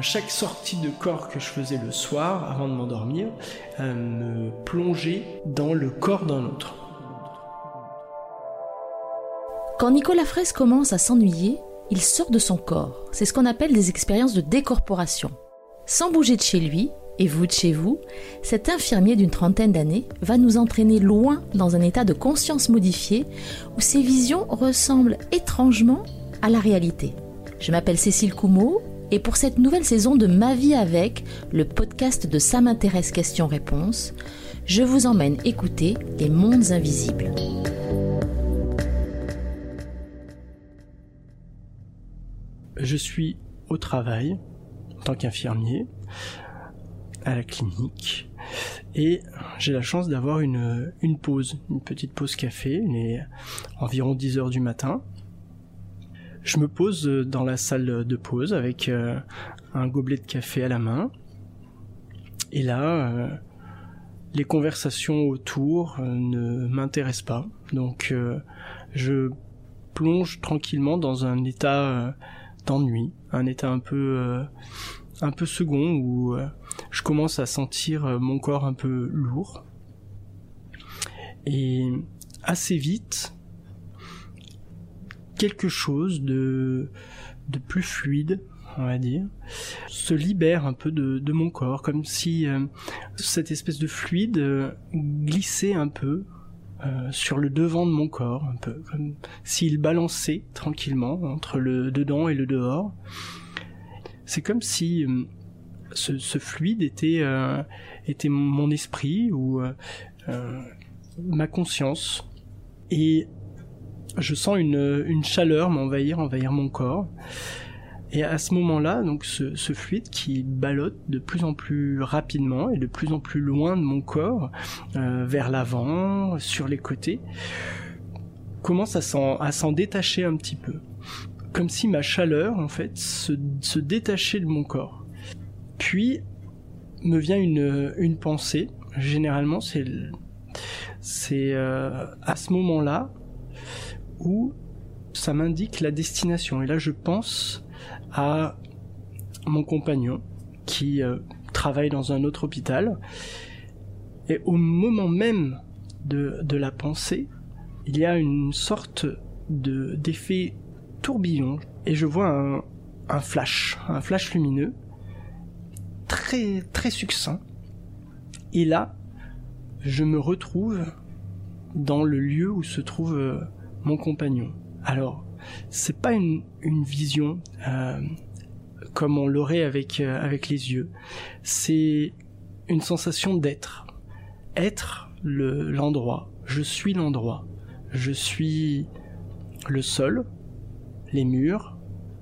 chaque sortie de corps que je faisais le soir avant de m'endormir me plongeait dans le corps d'un autre. Quand Nicolas Fraisse commence à s'ennuyer, il sort de son corps. C'est ce qu'on appelle des expériences de décorporation. Sans bouger de chez lui, et vous de chez vous, cet infirmier d'une trentaine d'années va nous entraîner loin dans un état de conscience modifié où ses visions ressemblent étrangement à la réalité. Je m'appelle Cécile Coumeau et pour cette nouvelle saison de Ma vie avec, le podcast de Ça m'intéresse questions-réponses, je vous emmène écouter les mondes invisibles. Je suis au travail en tant qu'infirmier à la clinique et j'ai la chance d'avoir une, pause, une petite pause café, il est environ 10 heures du matin. Je me pose dans la salle de pause avec euh, un gobelet de café à la main et là euh, les conversations autour euh, ne m'intéressent pas donc je plonge tranquillement dans un état d'ennui, un état un peu un peu second où je commence à sentir euh, mon corps un peu lourd. Et assez vite, quelque chose de, de plus fluide, on va dire, se libère un peu de, mon corps, comme si euh, cette espèce de fluide euh, glissait un peu sur le devant de mon corps, un peu comme s'il balançait tranquillement entre le dedans et le dehors. C'est comme si ce, fluide était, euh, était mon esprit ou euh, euh, ma conscience. Et je sens une, chaleur m'envahir, envahir mon corps. Et à ce moment-là, donc ce, fluide qui ballotte de plus en plus rapidement et de plus en plus loin de mon corps, vers l'avant, sur les côtés, commence à s'en détacher un petit peu. Comme si ma chaleur, en fait, se, détachait de mon corps. Puis me vient une, pensée. Généralement, c'est c'est euh, à ce moment-là où ça m'indique la destination. Et là, je pense à mon compagnon qui euh, travaille dans un autre hôpital. Et au moment même de, la pensée, il y a une sorte de d'effet tourbillon et je vois un, un flash, un flash lumineux très très succinct. Et là, je me retrouve dans le lieu où se trouve euh, mon compagnon. Alors, c'est pas une, vision euh, comme on l'aurait avec euh, avec les yeux. C'est une sensation d'être, être le l'endroit. Je suis l'endroit. Je suis le sol, les murs,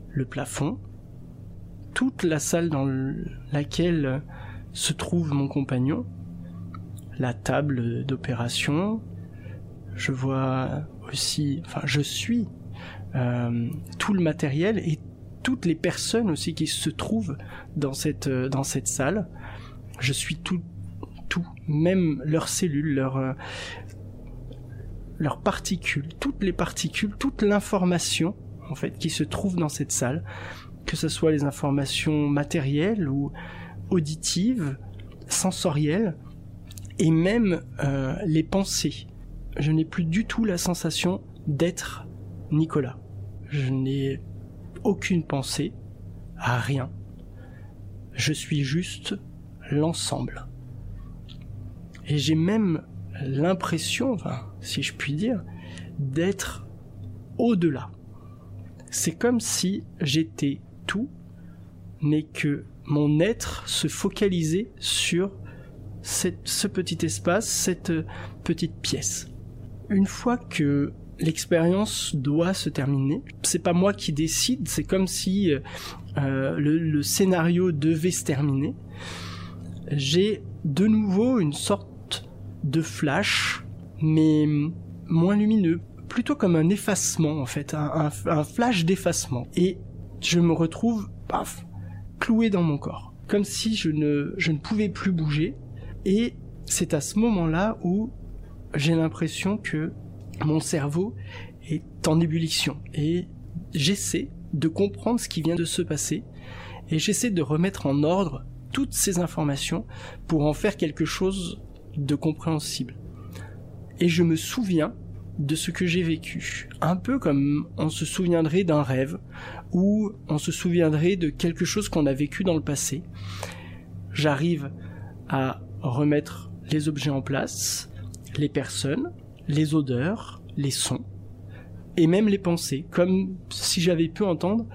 le plafond, toute la salle dans laquelle se trouve mon compagnon, la table d'opération, je vois enfin je suis euh, tout le matériel et toutes les personnes aussi qui se trouvent dans cette dans cette salle. Je suis tout tout, même leurs cellules, leurs euh, leurs particules, toutes les particules, toute l'information en fait qui se trouve dans cette salle que ce soit les informations matérielles ou auditives, sensorielles, et même euh, les pensées. Je n'ai plus du tout la sensation d'être Nicolas. Je n'ai aucune pensée à rien. Je suis juste l'ensemble. Et j'ai même l'impression, si je puis dire, d'être au-delà. C'est comme si j'étais mais que mon être se focalisait sur ce petit espace, cette petite pièce. Une fois que l'expérience doit se terminer, c'est pas moi qui décide, c'est comme si euh, le, scénario devait se terminer. J'ai de nouveau une sorte de flash, mais moins lumineux, plutôt comme un effacement en fait, un, un flash d'effacement. Et je me retrouve, paf, cloué dans mon corps. Comme si je ne, je ne pouvais plus bouger. Et c'est à ce moment-là où j'ai l'impression que mon cerveau est en ébullition. Et j'essaie de comprendre ce qui vient de se passer. et j'essaie de remettre en ordre toutes ces informations pour en faire quelque chose de compréhensible. Et je me souviens de ce que j'ai vécu. Un peu comme on se souviendrait d'un rêve ou on se souviendrait de quelque chose qu'on a vécu dans le passé. J'arrive à remettre les objets en place, les personnes, les odeurs, les sons et même les pensées, comme si j'avais pu entendre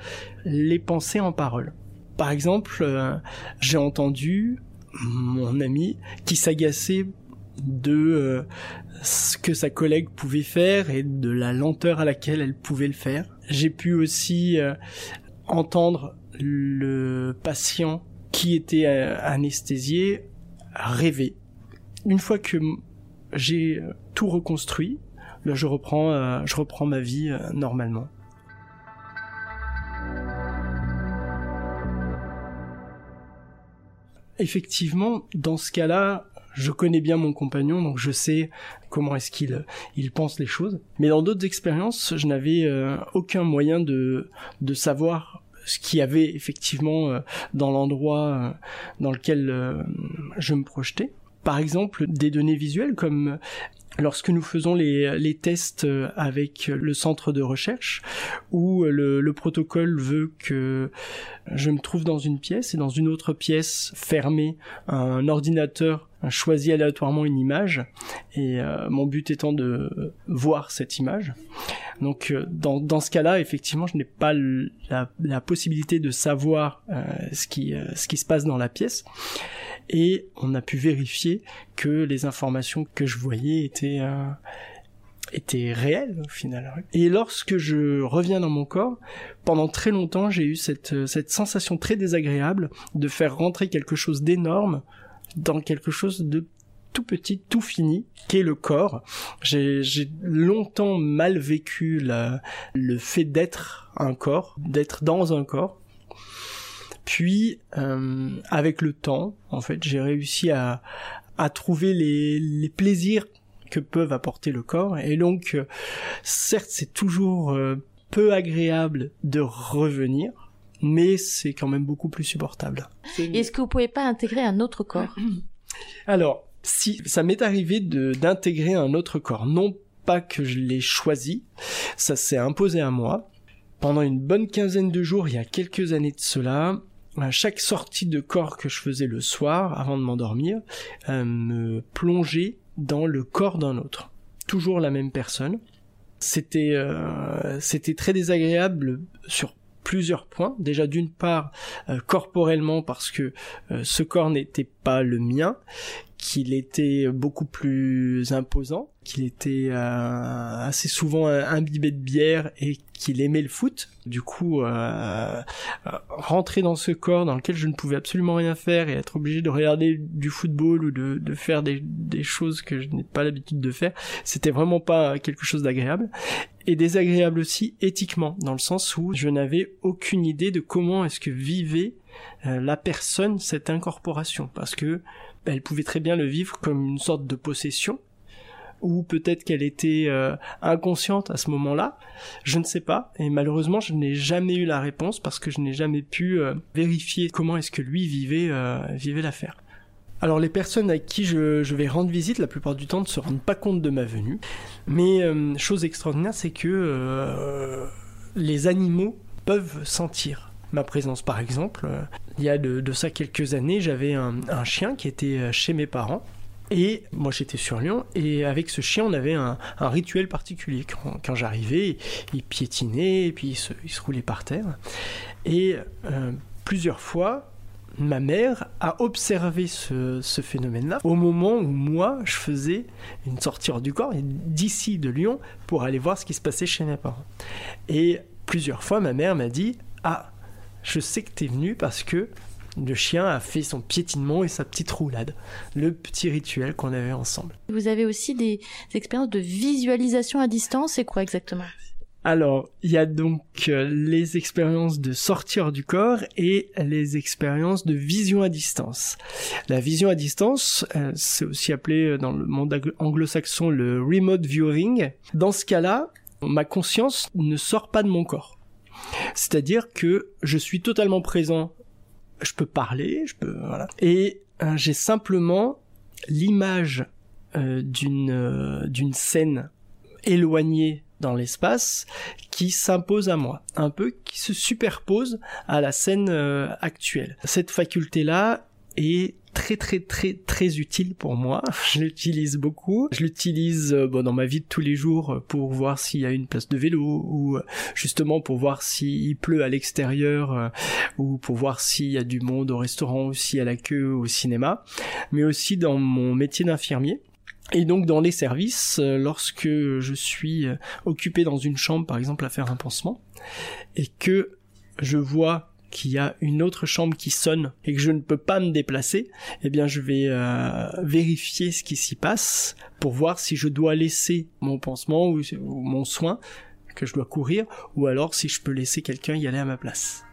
les pensées en parole. Par exemple, euh, j'ai entendu mon ami qui s'agaçait de euh, ce que sa collègue pouvait faire et de la lenteur à laquelle elle pouvait le faire. J'ai pu aussi euh, entendre le patient qui était anesthésié rêver. Une fois que j'ai tout reconstruit, je reprends, je reprends ma vie normalement. effectivement, dans ce cas-là, je connais bien mon compagnon, donc je sais comment est-ce qu'il il pense les choses. Mais dans d'autres expériences, je n'avais euh, aucun moyen de, de savoir ce qu'il y avait effectivement euh, dans l'endroit euh, dans lequel je me projetais. Par exemple, des données visuelles comme lorsque nous faisons les, tests avec le centre de recherche, où le, le, protocole veut que je me trouve dans une pièce et dans une autre pièce fermée, un ordinateur choisit aléatoirement une image et euh, mon but étant de voir cette image. Donc euh, dans, ce cas-là, effectivement, je n'ai pas la, possibilité de savoir euh, ce qui se passe dans la pièce et on a pu vérifier que les informations que je voyais étaient étaient réelles au final. Et lorsque je reviens dans mon corps, pendant très longtemps, j'ai eu cette, cette sensation très désagréable de faire rentrer quelque chose d'énorme dans quelque chose de tout petit, tout fini, qu'est le corps. J'ai longtemps mal vécu le fait d'être un corps, d'être dans un corps. Puis, euh, avec le temps, en fait, j'ai réussi à, trouver les plaisirs que peuvent apporter le corps. Et donc, euh, certes, c'est toujours euh, peu agréable de revenir, mais c'est quand même beaucoup plus supportable. Est-ce que vous pouvez pas intégrer un autre corps? Alors, si ça m'est arrivé d'intégrer un autre corps, non pas que je l'ai choisi, ça s'est imposé à moi. Pendant une bonne quinzaine de jours, il y a quelques années de cela, à chaque sortie de corps que je faisais le soir, avant de m'endormir, euh, me plonger dans le corps d'un autre. Toujours la même personne. C'était euh, c'était très désagréable sur plusieurs points. Déjà d'une part euh, corporellement parce que euh, ce corps n'était pas le mien, qu'il était beaucoup plus imposant, qu'il était euh, assez souvent imbibé de bière et qu'il aimait le foot. Du coup, euh, rentrer dans ce corps dans lequel je ne pouvais absolument rien faire et être obligé de regarder du football ou de, de faire des, des choses que je n'ai pas l'habitude de faire, c'était vraiment pas quelque chose d'agréable et désagréable aussi éthiquement, dans le sens où je n'avais aucune idée de comment est-ce que vivait euh, la personne cette incorporation, parce que elle pouvait très bien le vivre comme une sorte de possession, ou peut-être qu'elle était euh, inconsciente à ce moment-là, je ne sais pas, et malheureusement je n'ai jamais eu la réponse parce que je n'ai jamais pu euh, vérifier comment est-ce que lui vivait, vivait l'affaire. Alors les personnes à qui je, vais rendre visite, la plupart du temps, ne se rendent pas compte de ma venue. Mais euh, chose extraordinaire, c'est que euh, les animaux peuvent sentir ma présence. Par exemple, euh, il y a de, ça quelques années, j'avais un, chien qui était chez mes parents. Et moi j'étais sur Lyon et avec ce chien on avait un, rituel particulier. Quand, j'arrivais, il piétinait et puis il se, roulait par terre. Et plusieurs fois, ma mère a observé ce, phénomène-là au moment où moi, je faisais une sortie hors du corps d'ici de Lyon pour aller voir ce qui se passait chez mes parents. Et plusieurs fois, ma mère m'a dit Ah, je sais que t'es venu parce que le chien a fait son piétinement et sa petite roulade, le petit rituel qu'on avait ensemble. Vous avez aussi des expériences de visualisation à distance, c'est quoi exactement? Alors, il y a donc euh, les expériences de sortir du corps et les expériences de vision à distance. La vision à distance, euh, c'est aussi appelé euh, dans le monde anglo-saxon le remote viewing. Dans ce cas-là, ma conscience ne sort pas de mon corps. C'est-à-dire que je suis totalement présent je peux parler, je peux voilà. Et euh, j'ai simplement l'image euh, d'une euh, d'une scène éloignée dans l'espace qui s'impose à moi, un peu qui se superpose à la scène actuelle. Cette faculté-là est très très très très utile pour moi. Je l'utilise beaucoup. Je l'utilise euh, bon, dans ma vie de tous les jours pour voir s'il y a une place de vélo ou euh, justement pour voir s'il pleut à l'extérieur euh, ou pour voir s'il y a du monde au restaurant ou s'il y a la queue au cinéma. Mais aussi dans mon métier d'infirmier. Et donc dans les services, lorsque je suis occupé dans une chambre par exemple à faire un pansement et que je vois qu'il y a une autre chambre qui sonne et que je ne peux pas me déplacer, eh bien je vais euh, vérifier ce qui s'y passe pour voir si je dois laisser mon pansement ou, ou mon soin que je dois courir ou alors si je peux laisser quelqu'un y aller à ma place.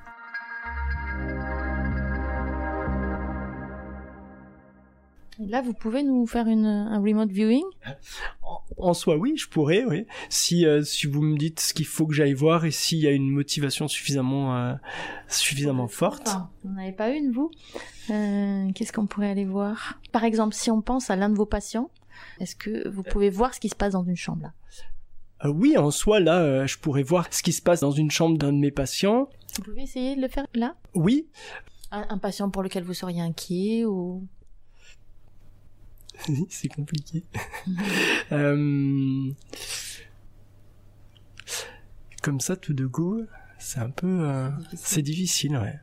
Là, vous pouvez nous faire une, un remote viewing? En, soi, oui, je pourrais, oui. Si, euh, si vous me dites ce qu'il faut que j'aille voir et s'il y a une motivation suffisamment, euh, suffisamment forte. vous n'en avez pas une, vous euh, Qu'est-ce qu'on pourrait aller voir? Par exemple, si on pense à l'un de vos patients, est-ce que vous pouvez voir ce qui se passe dans une chambre là? Oui, en soi, là, je pourrais voir ce qui se passe dans une chambre d'un de mes patients. Vous pouvez essayer de le faire là? Oui. un patient pour lequel vous seriez inquiet ou c'est compliqué. Euh, comme ça, tout de go, c'est un peu, euh, c'est difficile, ouais.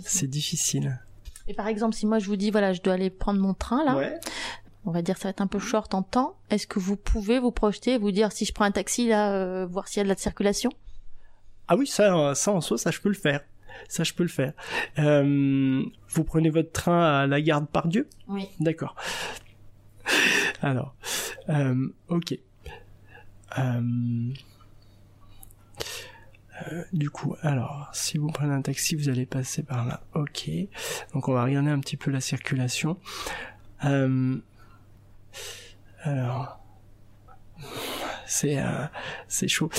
C'est difficile. Et par exemple, si moi je vous dis, voilà, je dois aller prendre mon train là, on va dire ça va être un peu short en temps. Est-ce que vous pouvez vous projeter, vous dire si je prends un taxi là, euh, voir s'il y a de la circulation? Ah oui, ça, ça en soi, ça je peux le faire. Ça, je peux le faire. vous prenez votre train à la gare Pardieu? Oui. D'accord. Alors, euh, ok. Euh, euh, du coup, alors, si vous prenez un taxi, vous allez passer par là. Ok. Donc, on va regarder un petit peu la circulation. alors, c'est chaud.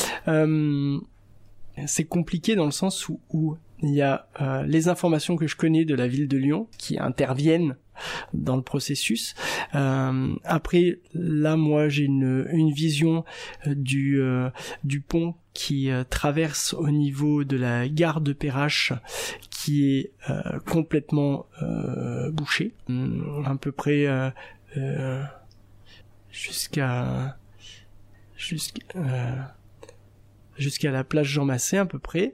c'est compliqué dans le sens où il y a les informations que je connais de la ville de Lyon qui interviennent dans le processus. Euh, après, là, moi, j'ai une, une vision euh, du, euh, du pont qui traverse au niveau de la gare de Perrache qui est complètement bouché, à peu près jusqu'à jusqu'à jusqu'à la plage Jean Massé à peu près.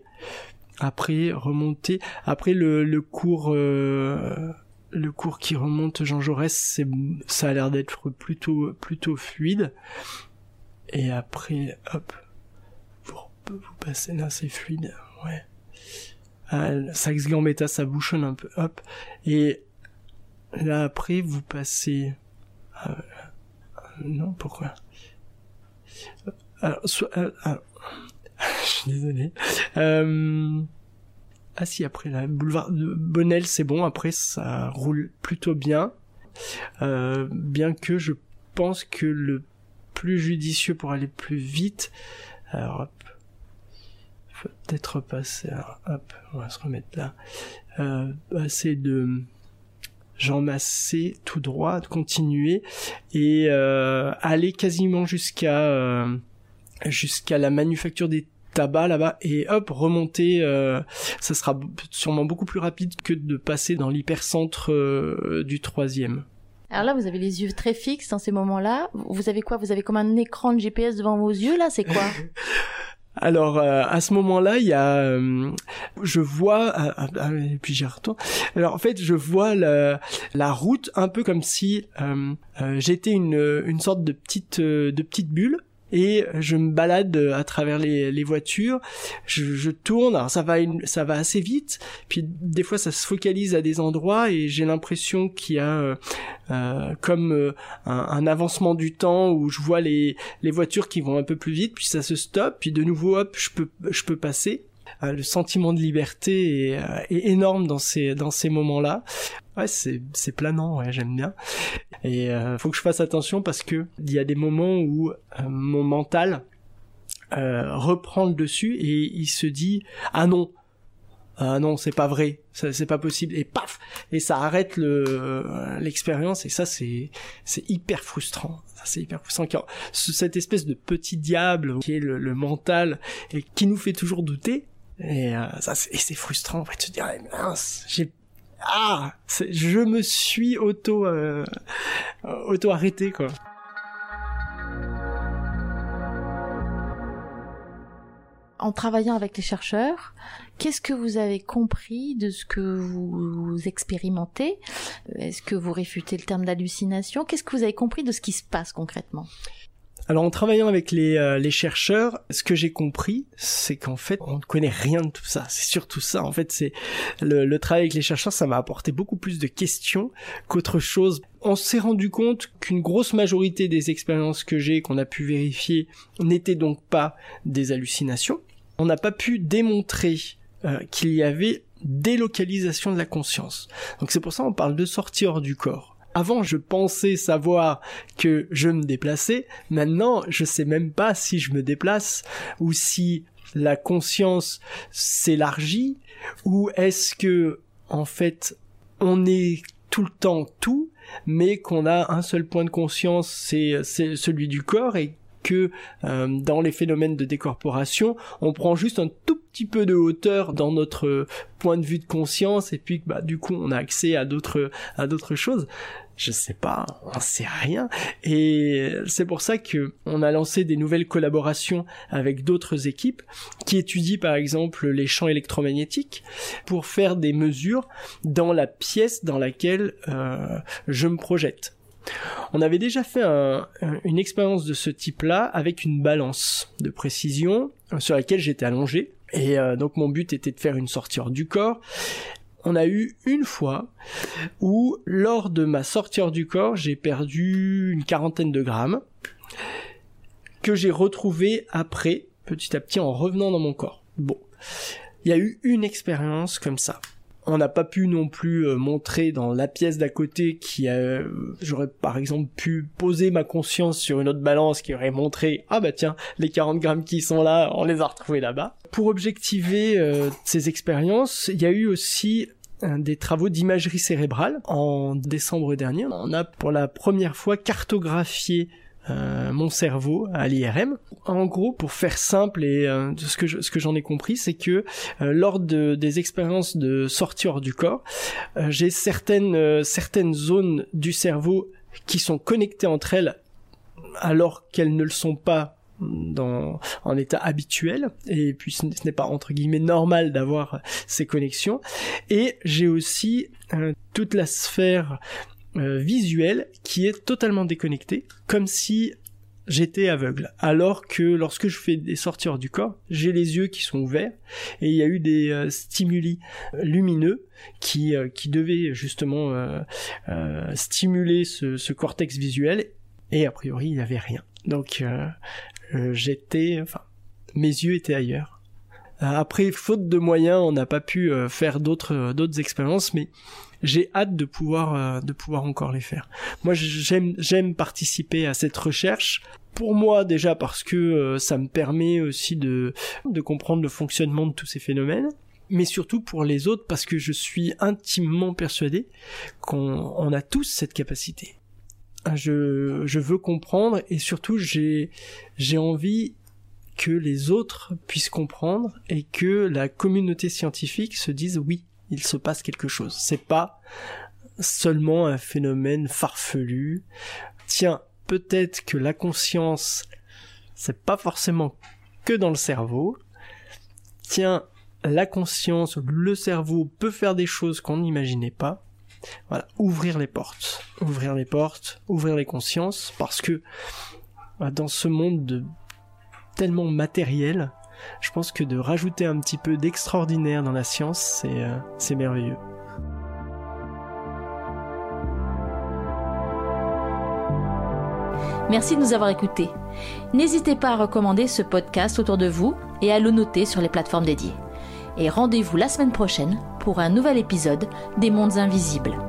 Après remonter, après le, le cours le cours qui remonte Jean Jaurès, c'est, ça a l'air d'être plutôt, plutôt fluide. Et après, hop, vous, vous passez là, c'est fluide, ouais. Ah, Saxe Gambetta, ça bouchonne un peu, hop. Et là après, vous passez. Euh, non, pourquoi? Alors, soit, euh, je désolé. Euh, ah si, après la boulevard de Bonnel, c'est bon. Après, ça roule plutôt bien. Euh, bien que je pense que le plus judicieux pour aller plus vite, alors hop, peut-être passer, hop, on va se remettre là, euh, c'est de Jean Massé tout droit, de continuer et euh, aller quasiment jusqu'à euh, jusqu'à la manufacture des tabac là-bas et hop remonter euh, ça sera sûrement beaucoup plus rapide que de passer dans l'hypercentre euh, du troisième. Alors là, vous avez les yeux très fixes dans ces moments-là. Vous avez quoi? Vous avez comme un écran de GPS devant vos yeux là? C'est quoi? Alors euh, à ce moment-là, il y a, je vois, ah, ah, ah, et puis j'y retourne. Alors en fait, je vois la, la route un peu comme si j'étais une, une sorte de petite de petite bulle et je me balade à travers les, les voitures, je, je, tourne, alors ça va ça va assez vite, puis des fois ça se focalise à des endroits et j'ai l'impression qu'il y a euh, euh comme euh, un, un, avancement du temps où je vois les, les voitures qui vont un peu plus vite, puis ça se stoppe, puis de nouveau hop je peux je peux passer. Euh, le sentiment de liberté est, est énorme dans ces dans ces moments-là. Ouais, c'est c'est planant, ouais, j'aime bien. Et euh, faut que je fasse attention parce que il y a des moments où euh, mon mental euh, reprend le dessus et il se dit ah non ah non c'est pas vrai c'est pas possible et paf et ça arrête le l'expérience et ça c'est c'est hyper frustrant ça c'est hyper frustrant cette espèce de petit diable qui est le, mental et qui nous fait toujours douter et euh, ça c'est frustrant en fait de se dire mince j'ai ah je me suis auto euh, auto arrêté quoi. En travaillant avec les chercheurs, qu'est-ce que vous avez compris de ce que vous expérimentez? Est-ce que vous réfutez le terme d'hallucination? Qu'est-ce que vous avez compris de ce qui se passe concrètement? Alors en travaillant avec les, euh, les chercheurs, ce que j'ai compris, c'est qu'en fait, on ne connaît rien de tout ça. C'est surtout ça. En fait, c'est le, le, travail avec les chercheurs, ça m'a apporté beaucoup plus de questions qu'autre chose. On s'est rendu compte qu'une grosse majorité des expériences que j'ai, qu'on a pu vérifier, n'étaient donc pas des hallucinations. On n'a pas pu démontrer euh, qu'il y avait délocalisation de la conscience. Donc c'est pour ça qu'on parle de sortie hors du corps. Avant, je pensais savoir que je me déplaçais. Maintenant, je sais même pas si je me déplace ou si la conscience s'élargit ou est-ce que, en fait, on est tout le temps tout, mais qu'on a un seul point de conscience, c'est celui du corps et que euh, dans les phénomènes de décorporation, on prend juste un tout petit peu de hauteur dans notre point de vue de conscience et puis bah du coup on a accès à d'autres à d'autres choses je sais pas, on sait rien. Et c'est pour ça que on a lancé des nouvelles collaborations avec d'autres équipes qui étudient par exemple les champs électromagnétiques pour faire des mesures dans la pièce dans laquelle euh, je me projette. On avait déjà fait une expérience de ce type-là avec une balance de précision euh, sur laquelle j'étais allongé. Et euh, donc mon but était de faire une sortie hors du corps. On a eu une fois où lors de ma sortie hors du corps, j'ai perdu une quarantaine de grammes que j'ai retrouvé après, petit à petit, en revenant dans mon corps. Bon. Il y a eu une expérience comme ça on n'a pas pu non plus euh, montrer dans la pièce d'à côté qui a, j'aurais par exemple pu poser ma conscience sur une autre balance qui aurait montré ah bah tiens les 40 grammes qui sont là on les a retrouvés là-bas. Pour objectiver euh, ces expériences, il y a eu aussi des travaux d'imagerie cérébrale. En décembre dernier, on a pour la première fois cartographié euh, mon cerveau à l'IRM. En gros, pour faire simple et euh, ce que ce que j'en ai compris, c'est que euh, lors de, des expériences de sortie hors du corps, j'ai certaines certaines zones du cerveau qui sont connectées entre elles alors qu'elles ne le sont pas dans en état habituel et puis ce n'est pas entre guillemets normal d'avoir ces connexions et j'ai aussi toute la sphère euh, visuel qui est totalement déconnecté, comme si j'étais aveugle. Alors que lorsque je fais des sorties du corps, j'ai les yeux qui sont ouverts et il y a eu des euh, stimuli lumineux qui, euh, qui devaient justement stimuler ce, ce, cortex visuel et a priori il n'y avait rien. Donc j'étais, enfin mes yeux étaient ailleurs. Après, faute de moyens, on n'a pas pu faire d'autres d'autres expériences, mais j'ai hâte de pouvoir euh, de pouvoir encore les faire. Moi j'aime j'aime participer à cette recherche pour moi déjà parce que euh, ça me permet aussi de de comprendre le fonctionnement de tous ces phénomènes mais surtout pour les autres parce que je suis intimement persuadé qu'on on a tous cette capacité. Je, je veux comprendre et surtout j'ai j'ai envie que les autres puissent comprendre et que la communauté scientifique se dise oui, il se passe quelque chose. C'est pas seulement un phénomène farfelu. Tiens, peut-être que la conscience, c'est pas forcément que dans le cerveau. Tiens, la conscience, le cerveau peut faire des choses qu'on n'imaginait pas. Voilà, ouvrir les portes, ouvrir les portes, ouvrir les consciences, parce que bah, dans ce monde de tellement matériel, je pense que de rajouter un petit peu d'extraordinaire dans la science, c'est euh, merveilleux. Merci de nous avoir écoutés. N'hésitez pas à recommander ce podcast autour de vous et à le noter sur les plateformes dédiées. Et rendez-vous la semaine prochaine pour un nouvel épisode des Mondes Invisibles.